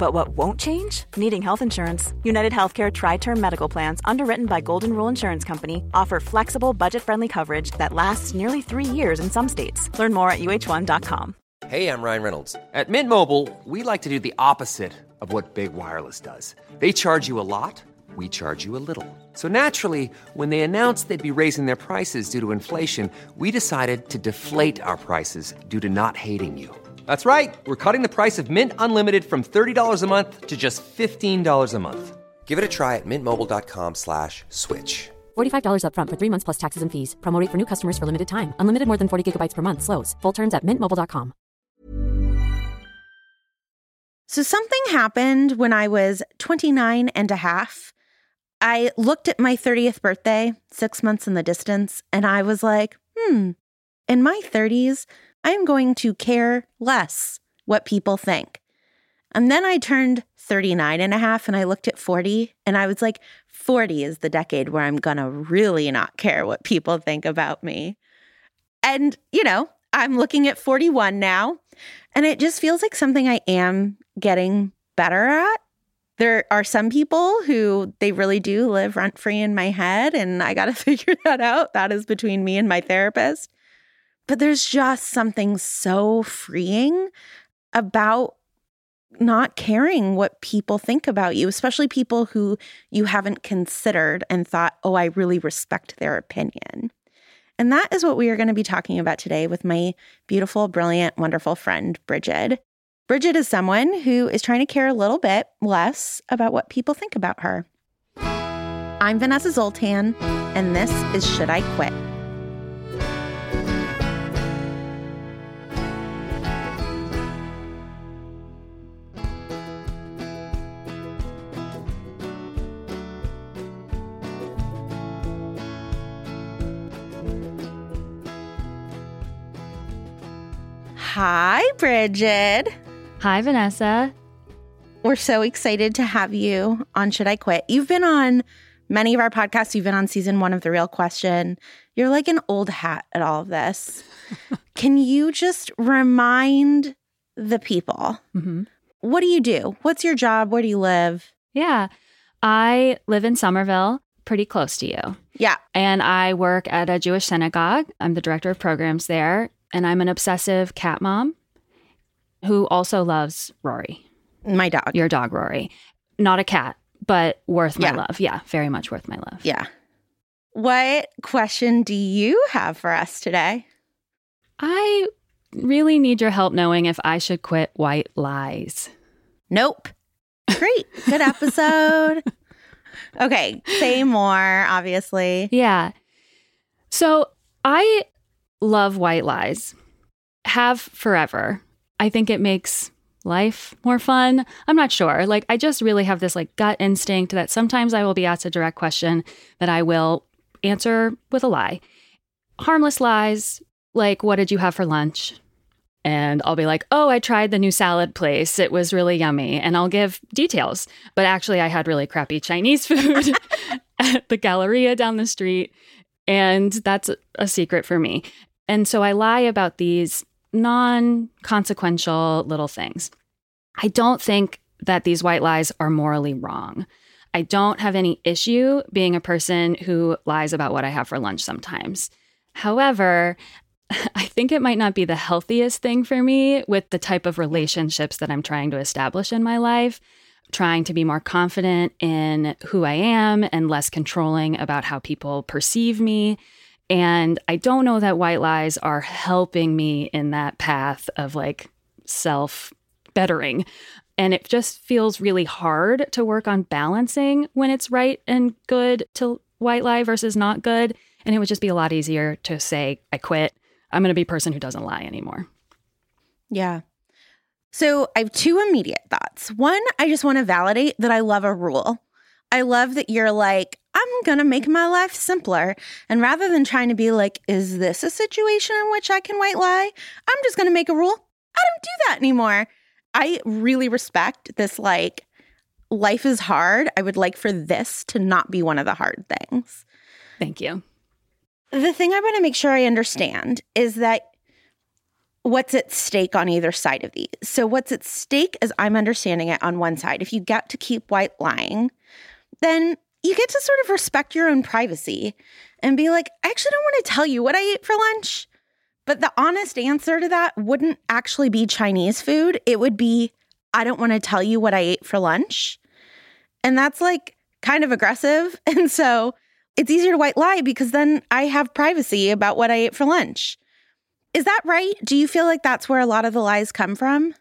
But what won't change? Needing health insurance. United Healthcare TriTerm Medical Plans, underwritten by Golden Rule Insurance Company, offer flexible, budget friendly coverage that lasts nearly three years in some states. Learn more at uhone.com. Hey, I'm Ryan Reynolds. At Mint Mobile, we like to do the opposite of what Big Wireless does. They charge you a lot, we charge you a little. So naturally, when they announced they'd be raising their prices due to inflation, we decided to deflate our prices due to not hating you. That's right. We're cutting the price of Mint Unlimited from $30 a month to just $15 a month. Give it a try at mintmobile.com slash switch. $45 upfront for three months plus taxes and fees. Promo rate for new customers for limited time. Unlimited more than 40 gigabytes per month. Slows. Full terms at mintmobile.com. So something happened when I was 29 and a half. I looked at my 30th birthday, six months in the distance, and I was like, hmm, in my 30s, I'm going to care less what people think. And then I turned 39 and a half and I looked at 40 and I was like, 40 is the decade where I'm to really not care what people think about me. And, you know, I'm looking at 41 now and it just feels like something I am getting better at. There are some people who they really do live rent free in my head, and I got to figure that out. That is between me and my therapist. But there's just something so freeing about not caring what people think about you, especially people who you haven't considered and thought, oh, I really respect their opinion. And that is what we are going to be talking about today with my beautiful, brilliant, wonderful friend, Brigid. Brigid is someone who is trying to care a little bit less about what people think about her. I'm Vanessa Zoltan, and this is Should I Quit? Hi, Brigid. Hi, Vanessa. We're so excited to have you on Should I Quit? You've been on many of our podcasts. You've been on season one of The Real Question. You're like an old hat at all of this. Can you just remind the people Mm-hmm. what do you do? What's your job? Where do you live? Yeah. I live in Somerville, pretty close to you. Yeah. And I work at a Jewish synagogue. I'm the director of programs there. And I'm an obsessive cat mom who also loves Rory, My dog. your dog, Rory. Not a cat, but worth my Yeah. love. Yeah, very much worth my love. yeah. What question do you have for us today? I really need your help knowing if I should quit white lies. Nope. Great. Good episode. okay. Say more, obviously. Yeah. So I love white lies, have forever. I think it makes life more fun. I'm not sure. Like, I just really have this like gut instinct that sometimes I will be asked a direct question that I will answer with a lie. Harmless lies, like, what did you have for lunch? And I'll be like, oh, I tried the new salad place. It was really yummy. And I'll give details. But actually, I had really crappy Chinese food at the Galleria down the street. And that's a secret for me. And so I lie about these non consequential little things. I don't think that these white lies are morally wrong. I don't have any issue being a person who lies about what I have for lunch sometimes. However, I think it might not be the healthiest thing for me with the type of relationships that I'm trying to establish in my life, trying to be more confident in who I am and less controlling about how people perceive me. And I don't know that white lies are helping me in that path of like self bettering. And it just feels really hard to work on balancing when it's right and good to white lie versus not good. And it would just be a lot easier to say, I quit. I'm going to be a person who doesn't lie anymore. Yeah. So I have two immediate thoughts. One, I just want to validate that I love a rule. I love that you're like, I'm going to make my life simpler. And rather than trying to be like, is this a situation in which I can white lie? I'm just going to make a rule. I don't do that anymore. I really respect this, like, life is hard. I would like for this to not be one of the hard things. Thank you. The thing I want to make sure I understand is that what's at stake on either side of these. So, what's at stake, as I'm understanding it, on one side, if you get to keep white lying, then you get to sort of respect your own privacy and be like, I actually don't want to tell you what I ate for lunch. But the honest answer to that wouldn't actually be Chinese food. It would be, I don't want to tell you what I ate for lunch. And that's like kind of aggressive. And so it's easier to white lie because then I have privacy about what I ate for lunch. Is that right? Do you feel like that's where a lot of the lies come from?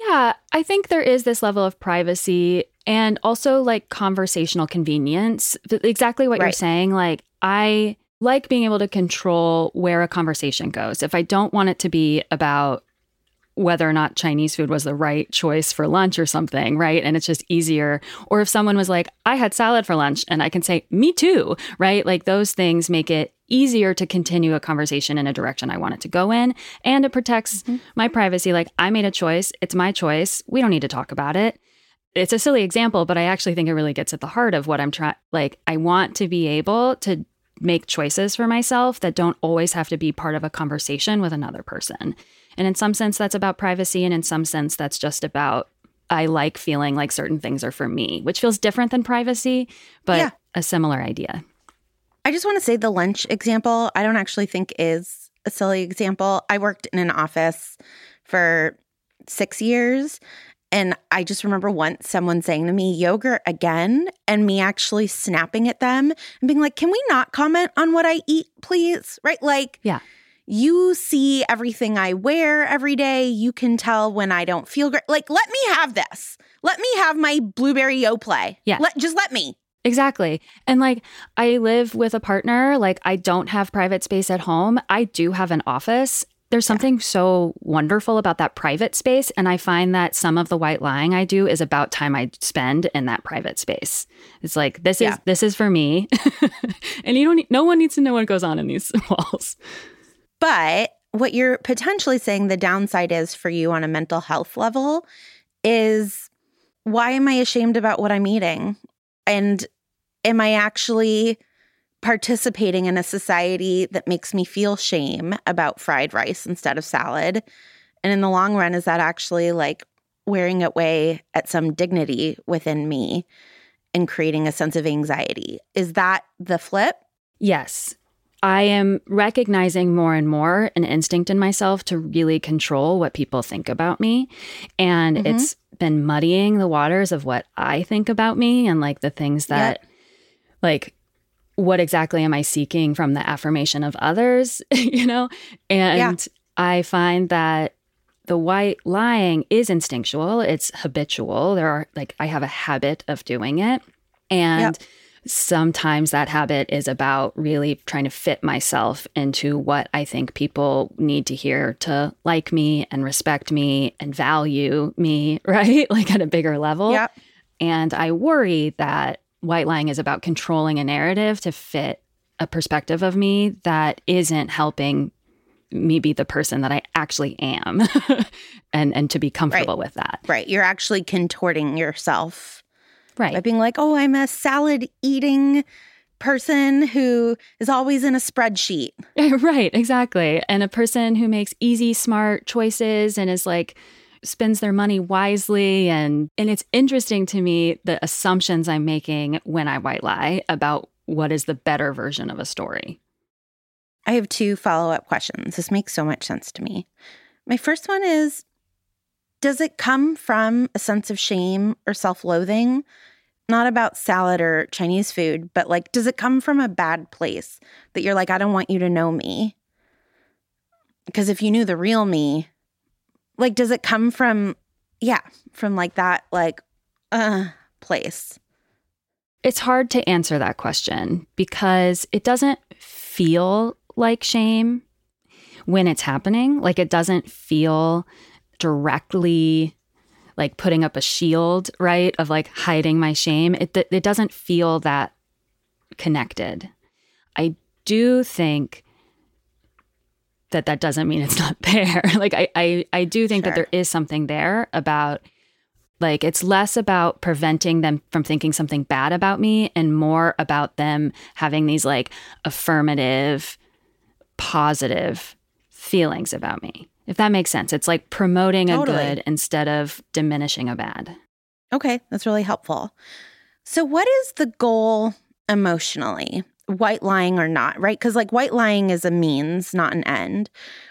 Yeah, I think there is this level of privacy and also like conversational convenience. Exactly what right. you're saying. Like, I like being able to control where a conversation goes. If I don't want it to be about whether or not Chinese food was the right choice for lunch or something, right? And it's just easier. Or if someone was like, I had salad for lunch, and I can say, me too, right? Like those things make it easier to continue a conversation in a direction I want it to go in. And it protects mm-hmm. my privacy. Like I made a choice, it's my choice. We don't need to talk about it. It's a silly example, but I actually think it really gets at the heart of what I'm trying. Like, I want to be able to make choices for myself that don't always have to be part of a conversation with another person. And in some sense, that's about privacy. And in some sense, that's just about I like feeling like certain things are for me, which feels different than privacy, but yeah. a similar idea. I just want to say the lunch example, I don't actually think is a silly example. I worked in an office for six years. And I just remember once someone saying to me, yogurt again, and me actually snapping at them and being like, can we not comment on what I eat, please? Right? Like, yeah. You see everything I wear every day. You can tell when I don't feel great. Like, let me have this. Let me have my blueberry Yoplait. Yeah. Let, just let me. Exactly. And like I live with a partner, like I don't have private space at home. I do have an office. There's something yeah. so wonderful about that private space. And I find that some of the white lying I do is about time I spend in that private space. It's like this yeah. is this is for me. and you don't need, no one needs to know what goes on in these walls. But what you're potentially saying the downside is for you on a mental health level is why am I ashamed about what I'm eating? And am I actually participating in a society that makes me feel shame about fried rice instead of salad? And in the long run, is that actually like wearing away at some dignity within me and creating a sense of anxiety? Is that the flip? Yes. I am recognizing more and more an instinct in myself to really control what people think about me. And mm-hmm. it's been muddying the waters of what I think about me and like the things that, yep. like, what exactly am I seeking from the affirmation of others, you know? And yeah. I find that the white lying is instinctual, it's habitual. There are, like, I have a habit of doing it. And, yep sometimes that habit is about really trying to fit myself into what I think people need to hear to like me and respect me and value me, right? Like at a bigger level. Yep. And I worry that white lying is about controlling a narrative to fit a perspective of me that isn't helping me be the person that I actually am and and to be comfortable right. with that. Right. You're actually contorting yourself Right. By being like, oh, I'm a salad eating person who is always in a spreadsheet. right, exactly. And a person who makes easy, smart choices and is like, spends their money wisely and and it's interesting to me the assumptions I'm making when I white lie about what is the better version of a story. I have two follow-up questions. This makes so much sense to me. My first one is does it come from a sense of shame or self loathing? Not about salad or Chinese food, but like, does it come from a bad place that you're like, I don't want you to know me? Because if you knew the real me, like, does it come from, yeah, from like that, like, uh, place? It's hard to answer that question because it doesn't feel like shame when it's happening. Like, it doesn't feel directly like putting up a shield, right? Of like hiding my shame. It it doesn't feel that connected. I do think that that doesn't mean it's not there. like I I I do think sure. that there is something there about like it's less about preventing them from thinking something bad about me and more about them having these like affirmative positive feelings about me. If that makes sense. It's like promoting totally. a good instead of diminishing a bad. Okay, that's really helpful. So what is the goal emotionally? White lying or not, right? Cuz like white lying is a means, not an end.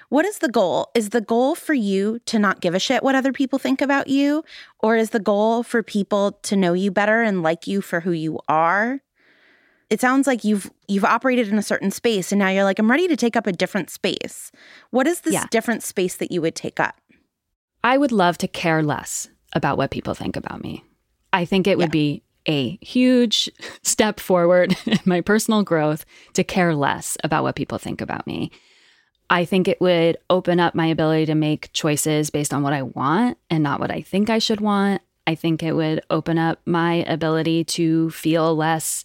What is the goal? Is the goal for you to not give a shit what other people think about you? Or is the goal for people to know you better and like you for who you are? It sounds like you've you've operated in a certain space and now you're like I'm ready to take up a different space. What is this yeah. different space that you would take up? I would love to care less about what people think about me. I think it would yeah. be a huge step forward in my personal growth to care less about what people think about me. I think it would open up my ability to make choices based on what I want and not what I think I should want. I think it would open up my ability to feel less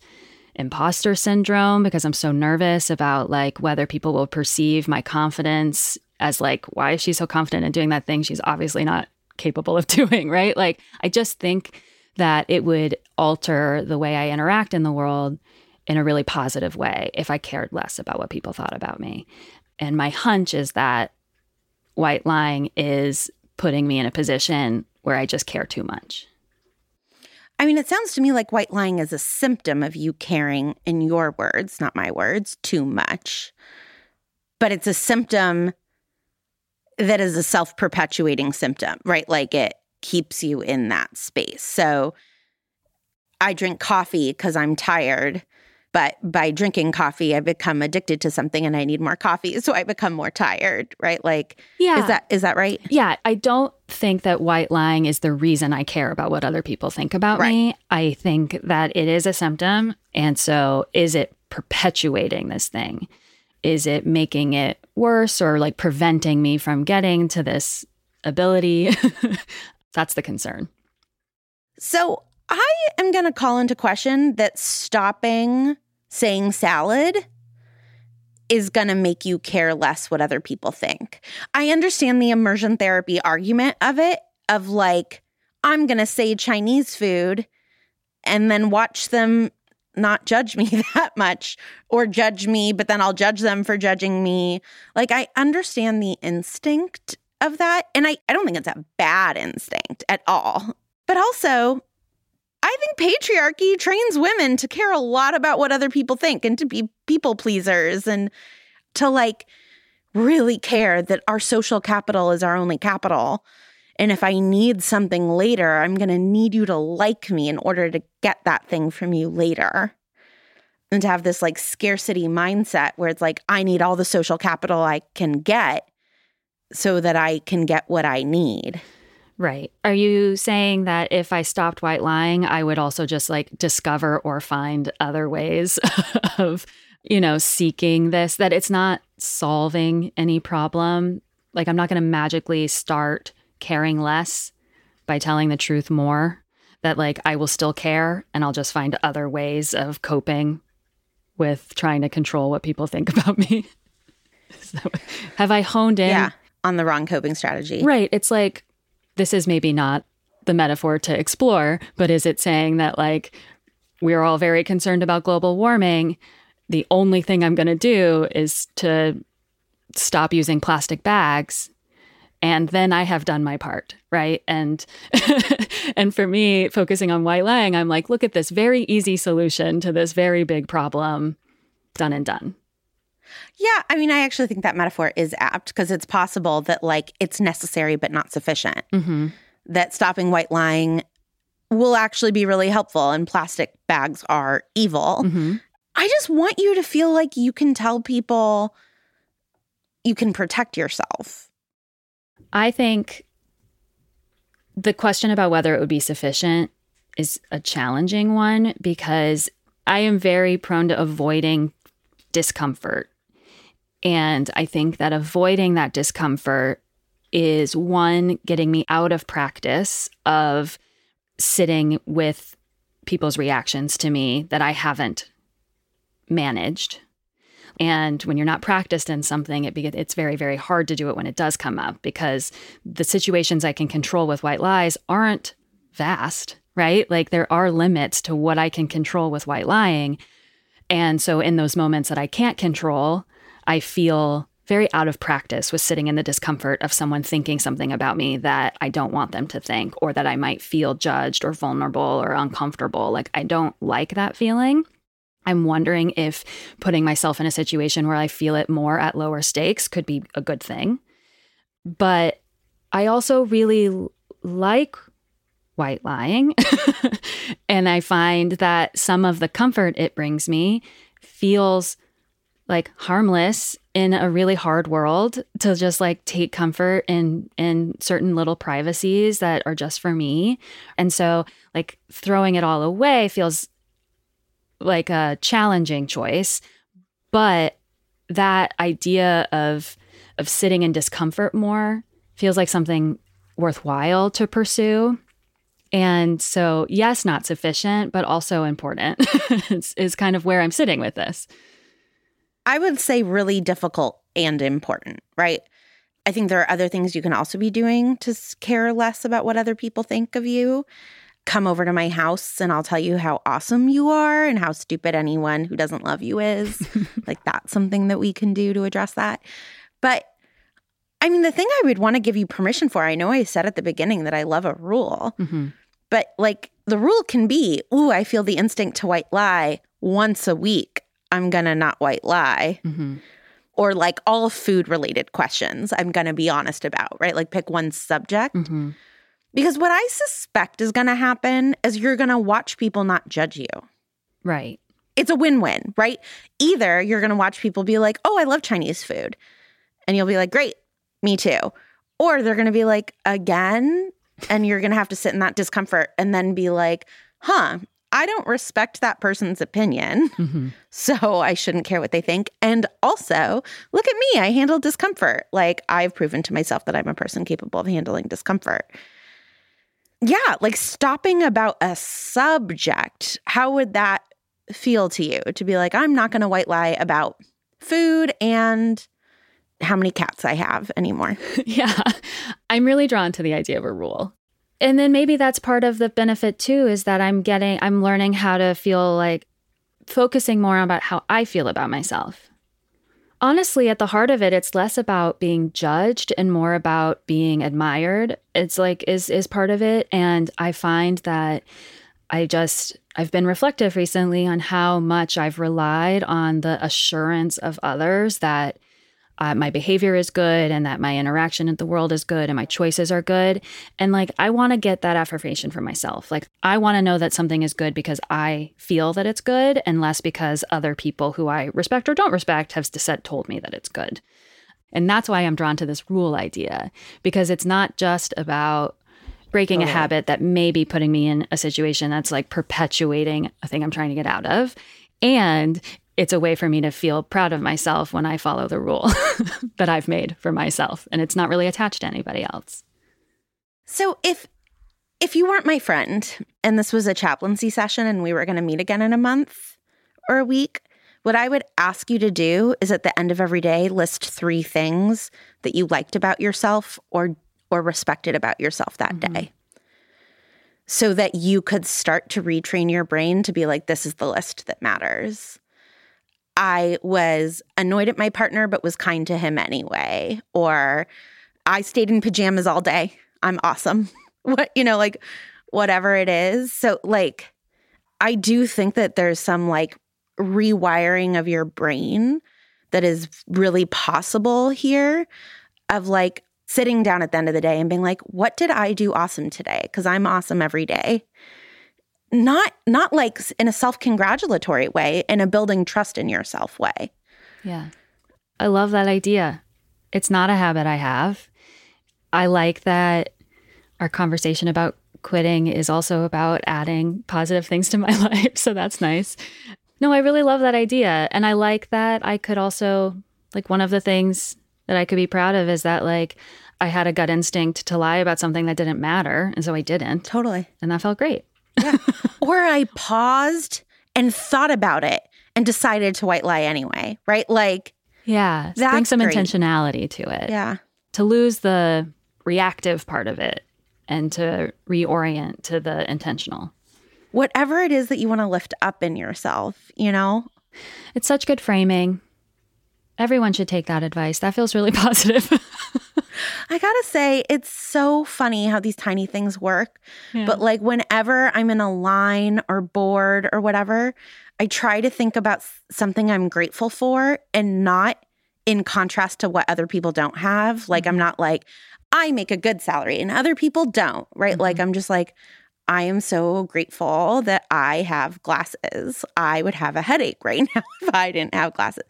imposter syndrome because I'm so nervous about like whether people will perceive my confidence as like why is she so confident in doing that thing she's obviously not capable of doing, right? Like I just think that it would alter the way I interact in the world in a really positive way if I cared less about what people thought about me. And my hunch is that white lying is putting me in a position where I just care too much. I mean, it sounds to me like white lying is a symptom of you caring, in your words, not my words, too much. But it's a symptom that is a self perpetuating symptom, right? Like it keeps you in that space. So I drink coffee because I'm tired but by drinking coffee, I become addicted to something and I need more coffee. So I become more tired, right? Like, yeah. is that is that right? Yeah. I don't think that white lying is the reason I care about what other people think about right. me. I think that it is a symptom. And so is it perpetuating this thing? Is it making it worse or like preventing me from getting to this ability? That's the concern. So I am going to call into question that stopping saying salad is going to make you care less what other people think. I understand the immersion therapy argument of it, of like, I'm going to say Chinese food and then watch them not judge me that much or judge me, but then I'll judge them for judging me. Like, I understand the instinct of that. And I, I don't think it's a bad instinct at all. But also, I think patriarchy trains women to care a lot about what other people think and to be people pleasers and to like really care that our social capital is our only capital. And if I need something later, I'm going to need you to like me in order to get that thing from you later. And to have this like scarcity mindset where it's like, I need all the social capital I can get so that I can get what I need. Right. Are you saying that if I stopped white lying, I would also just like discover or find other ways of, you know, seeking this, that it's not solving any problem? Like, I'm not going to magically start caring less by telling the truth more, that like I will still care and I'll just find other ways of coping with trying to control what people think about me. so, have I honed in? Yeah, on the wrong coping strategy. Right. It's like, this is maybe not the metaphor to explore, but is it saying that like we're all very concerned about global warming? The only thing I'm going to do is to stop using plastic bags and then I have done my part, right? And and for me, focusing on white lying, I'm like, look at this very easy solution to this very big problem, done and done. Yeah, I mean, I actually think that metaphor is apt because it's possible that like it's necessary but not sufficient. Mm-hmm. That stopping white lying will actually be really helpful, and plastic bags are evil. Mm-hmm. I just want you to feel like you can tell people you can protect yourself. I think the question about whether it would be sufficient is a challenging one because I am very prone to avoiding discomfort and I think that avoiding that discomfort is one, getting me out of practice of sitting with people's reactions to me that I haven't managed. And when you're not practiced in something, it be, it's very, very hard to do it when it does come up because the situations I can control with white lies aren't vast, right? Like there are limits to what I can control with white lying. And so in those moments that I can't control, I feel very out of practice with sitting in the discomfort of someone thinking something about me that I don't want them to think, or that I might feel judged or vulnerable or uncomfortable. Like, I don't like that feeling. I'm wondering if putting myself in a situation where I feel it more at lower stakes could be a good thing. But I also really like white lying. and I find that some of the comfort it brings me feels like harmless in a really hard world to just like take comfort in in certain little privacies that are just for me. And so like throwing it all away feels like a challenging choice, but that idea of of sitting in discomfort more feels like something worthwhile to pursue. And so, yes, not sufficient, but also important is, is kind of where I'm sitting with this. I would say really difficult and important, right? I think there are other things you can also be doing to care less about what other people think of you come over to my house and I'll tell you how awesome you are and how stupid anyone who doesn't love you is. like that's something that we can do to address that. But I mean, the thing I would want to give you permission for, I know I said at the beginning that I love a rule, mm-hmm. but like the rule can be, ooh, I feel the instinct to white lie once a week. I'm going to not white lie. Mm-hmm. Or like all food related questions, I'm going to be honest about, right? Like pick one subject. Mm-hmm. Because what I suspect is going to happen is you're going to watch people not judge you. Right. It's a win win, right? Either you're going to watch people be like, oh, I love Chinese food. And you'll be like, great, me too. Or they're going to be like, again. And you're going to have to sit in that discomfort and then be like, huh, I don't respect that person's opinion. Mm-hmm. So I shouldn't care what they think. And also, look at me. I handle discomfort. Like I've proven to myself that I'm a person capable of handling discomfort yeah, like stopping about a subject, how would that feel to you to be like, I'm not going to white lie about food and how many cats I have anymore? yeah, I'm really drawn to the idea of a rule. And then maybe that's part of the benefit too is that I'm getting, I'm learning how to feel like focusing more about how I feel about myself honestly, at the heart of it, it's less about being judged and more about being admired. It's like is is part of it. And I find that I just I've been reflective recently on how much I've relied on the assurance of others that uh, my behavior is good and that my interaction in the world is good and my choices are good. And like, I want to get that affirmation for myself. Like, I want to know that something is good because I feel that it's good and less because other people who I respect or don't respect have said, told me that it's good. And that's why I'm drawn to this rule idea because it's not just about breaking a habit that may be putting me in a situation that's like perpetuating a thing I'm trying to get out of. And it's a way for me to feel proud of myself when I follow the rule that I've made for myself and it's not really attached to anybody else. So if if you weren't my friend and this was a chaplaincy session and we were going to meet again in a month or a week, what I would ask you to do is at the end of every day list 3 things that you liked about yourself or or respected about yourself that mm-hmm. day. So that you could start to retrain your brain to be like this is the list that matters. I was annoyed at my partner, but was kind to him anyway. Or I stayed in pajamas all day. I'm awesome. what, you know, like whatever it is. So, like, I do think that there's some like rewiring of your brain that is really possible here of like sitting down at the end of the day and being like, what did I do awesome today? Because I'm awesome every day not not like in a self-congratulatory way in a building trust in yourself way yeah i love that idea it's not a habit i have i like that our conversation about quitting is also about adding positive things to my life so that's nice no i really love that idea and i like that i could also like one of the things that I could be proud of is that like I had a gut instinct to lie about something that didn't matter. And so I didn't. Totally. And that felt great. Yeah. or I paused and thought about it and decided to white lie anyway, right? Like, Yeah. Bring That's some great. intentionality to it. yeah. To lose the reactive part of it and to reorient to the intentional. Whatever it is that you want to lift up in yourself, you know? It's such good framing. Everyone should take that advice. That feels really positive. I gotta say, it's so funny how these tiny things work. But like, whenever I'm in a line or bored or whatever, I try to think about something I'm grateful for and not in contrast to what other people don't have. Like, I'm mm-hmm. not like, I make a good salary and other people don't, right? Like, mm-hmm. I'm just like, I am so grateful that I have glasses. I would have a headache right now if I didn't have glasses.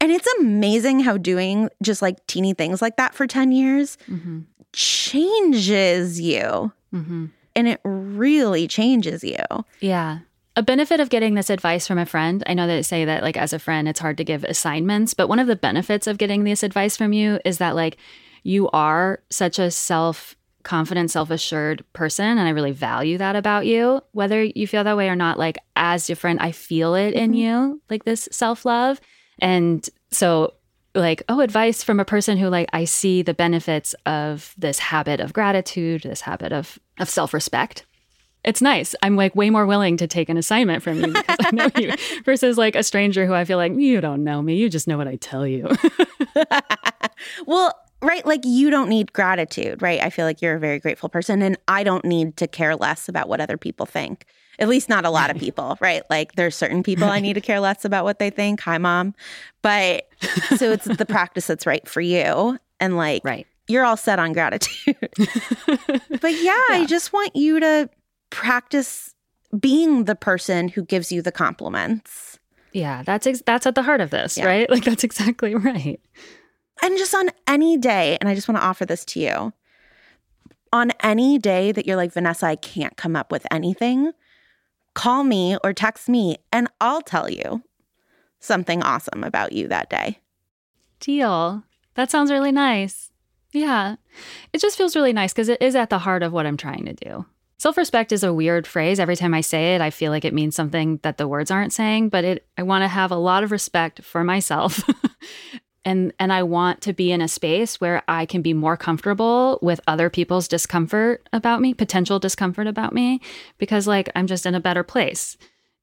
And it's amazing how doing just like teeny things like that for 10 years mm-hmm. changes you. Mm-hmm. And it really changes you. Yeah. A benefit of getting this advice from a friend, I know that say that like as a friend it's hard to give assignments, but one of the benefits of getting this advice from you is that like you are such a self confident, self-assured person and I really value that about you. Whether you feel that way or not, like as your friend, I feel it in you, like this self-love. And so like oh advice from a person who like I see the benefits of this habit of gratitude, this habit of of self-respect it's nice. I'm like way more willing to take an assignment from you because I know you versus like a stranger who I feel like you don't know me. You just know what I tell you. Well, right. Like you don't need gratitude, right? I feel like you're a very grateful person, and I don't need to care less about what other people think. At least, not a lot of people, right? Like there's certain people I need to care less about what they think. Hi, mom. But so it's the practice that's right for you. And like, right. you're all set on gratitude. but yeah, I just want you to practice being the person who gives you the compliments. Yeah, that's ex- that's at the heart of this, Yeah. right? Like that's exactly right. And just on any day, and I just want to offer this to you on any day that you're like, Vanessa, I can't come up with anything, call me or text me, and I'll tell you something awesome about you that day. Deal. That sounds really nice. Yeah. It just feels really nice because it is at the heart of what I'm trying to do. Self respect is a weird phrase. Every time I say it, I feel like it means something that the words aren't saying, but it I want to have a lot of respect for myself. and and I want to be in a space where I can be more comfortable with other people's discomfort about me, potential discomfort about me, because like I'm just in a better place.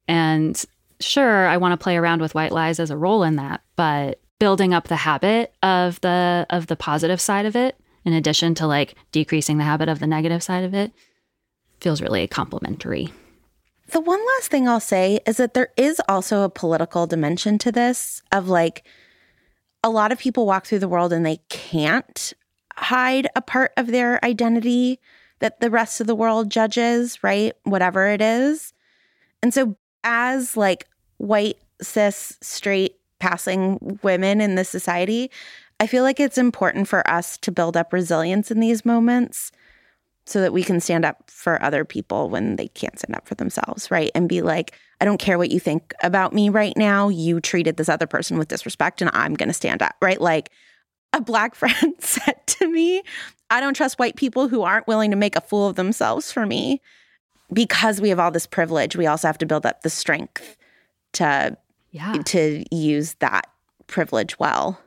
And sure, I want to play around with white lies as a role in that, but building up the habit of the of the positive side of it in addition to like decreasing the habit of the negative side of it feels really complimentary. The one last thing I'll say is that there is also a political dimension to this of like a lot of people walk through the world and they can't hide a part of their identity that the rest of the world judges, right? Whatever it is. And so as like white cis straight passing women in this society, I feel like it's important for us to build up resilience in these moments so that we can stand up for other people when they can't stand up for themselves, right? And be like, I don't care what you think about me right now. You treated this other person with disrespect and I'm going to stand up, right? Like a black friend said to me, I don't trust white people who aren't willing to make a fool of themselves for me. Because we have all this privilege, we also have to build up the strength to Yeah. to use that privilege well.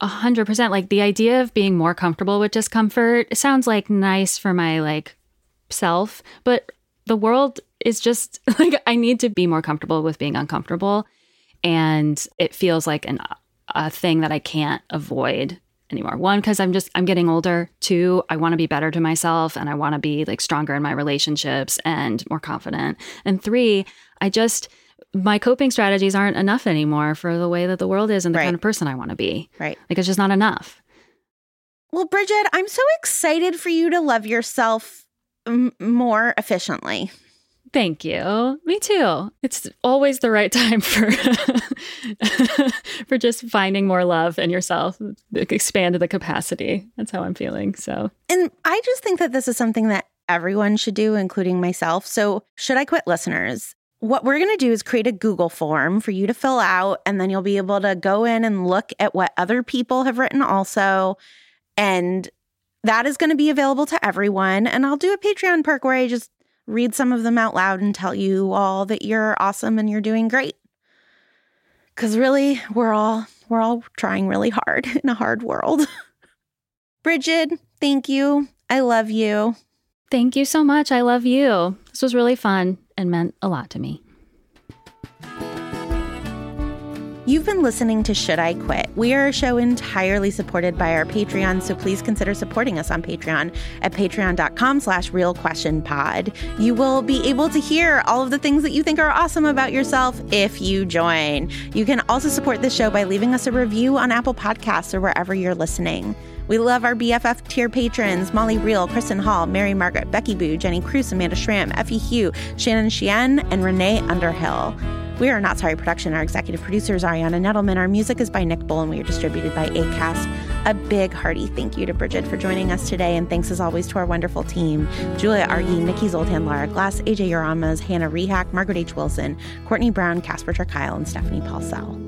A hundred percent. Like the idea of being more comfortable with discomfort sounds like nice for my like self, but the world is just like I need to be more comfortable with being uncomfortable, and it feels like an a thing that I can't avoid anymore. One, because I'm just I'm getting older. Two, I want to be better to myself, and I want to be like stronger in my relationships and more confident. And three, I just my coping strategies aren't enough anymore for the way that the world is and the Right. kind of person I want to be. Right. Like it's just not enough. Well, Brigid, I'm so excited for you to love yourself m- more efficiently. Thank you. Me too. It's always the right time for for just finding more love in yourself, expand the capacity. That's how I'm feeling. So, And I just think that this is something that everyone should do, including myself. So, should I quit listeners? What we're going to do is create a Google form for you to fill out, and then you'll be able to go in and look at what other people have written also. And that is going to be available to everyone. And I'll do a Patreon perk where I just read some of them out loud and tell you all that you're awesome and you're doing great. Cuz really, we're all we're all trying really hard in a hard world. Brigid, thank you. I love you. Thank you so much. I love you. This was really fun and meant a lot to me. You've been listening to Should I Quit? We are a show entirely supported by our Patreon, so please consider supporting us on Patreon at patreon.com slash realquestionpod. You will be able to hear all of the things that you think are awesome about yourself if you join. You can also support the show by leaving us a review on Apple Podcasts or wherever you're listening. We love our BFF tier patrons Molly Real, Kristen Hall, Mary Margaret, Becky Boo, Jenny Cruz, Amanda Schramm, Effie Hugh, Shannon Shien, and Renee Underhill. We are Not Sorry Production. Our executive producers are Ariana Nedelman. Our music is by Nick Bull, and we are distributed by ACAST. A big hearty thank you to Brigid for joining us today, and thanks as always to our wonderful team Julia Argy, Nikki Zoltan, Lara Glass, AJ Uramas, Hannah Rehack, Margaret H. Wilson, Courtney Brown, Casper Kyle, and Stephanie Paulsell.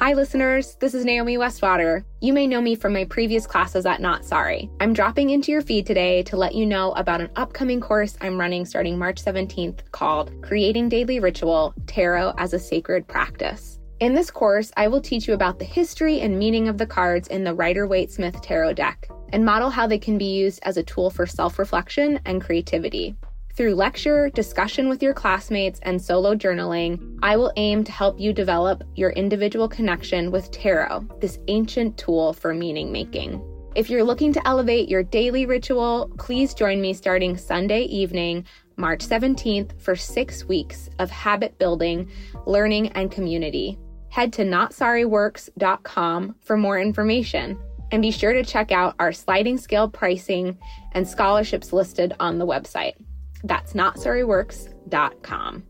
Hi, listeners. This is Naomi Westwater. You may know me from my previous classes at Not Sorry. I'm dropping into your feed today to let you know about an upcoming course I'm running starting March 17th called Creating Daily Ritual Tarot as a Sacred Practice. In this course, I will teach you about the history and meaning of the cards in the Rider Waite Smith Tarot deck and model how they can be used as a tool for self reflection and creativity. Through lecture, discussion with your classmates, and solo journaling, I will aim to help you develop your individual connection with tarot, this ancient tool for meaning making. If you're looking to elevate your daily ritual, please join me starting Sunday evening, March 17th, for six weeks of habit building, learning, and community. Head to notsorryworks.com for more information. And be sure to check out our sliding scale pricing and scholarships listed on the website. That's notsorryworks.com.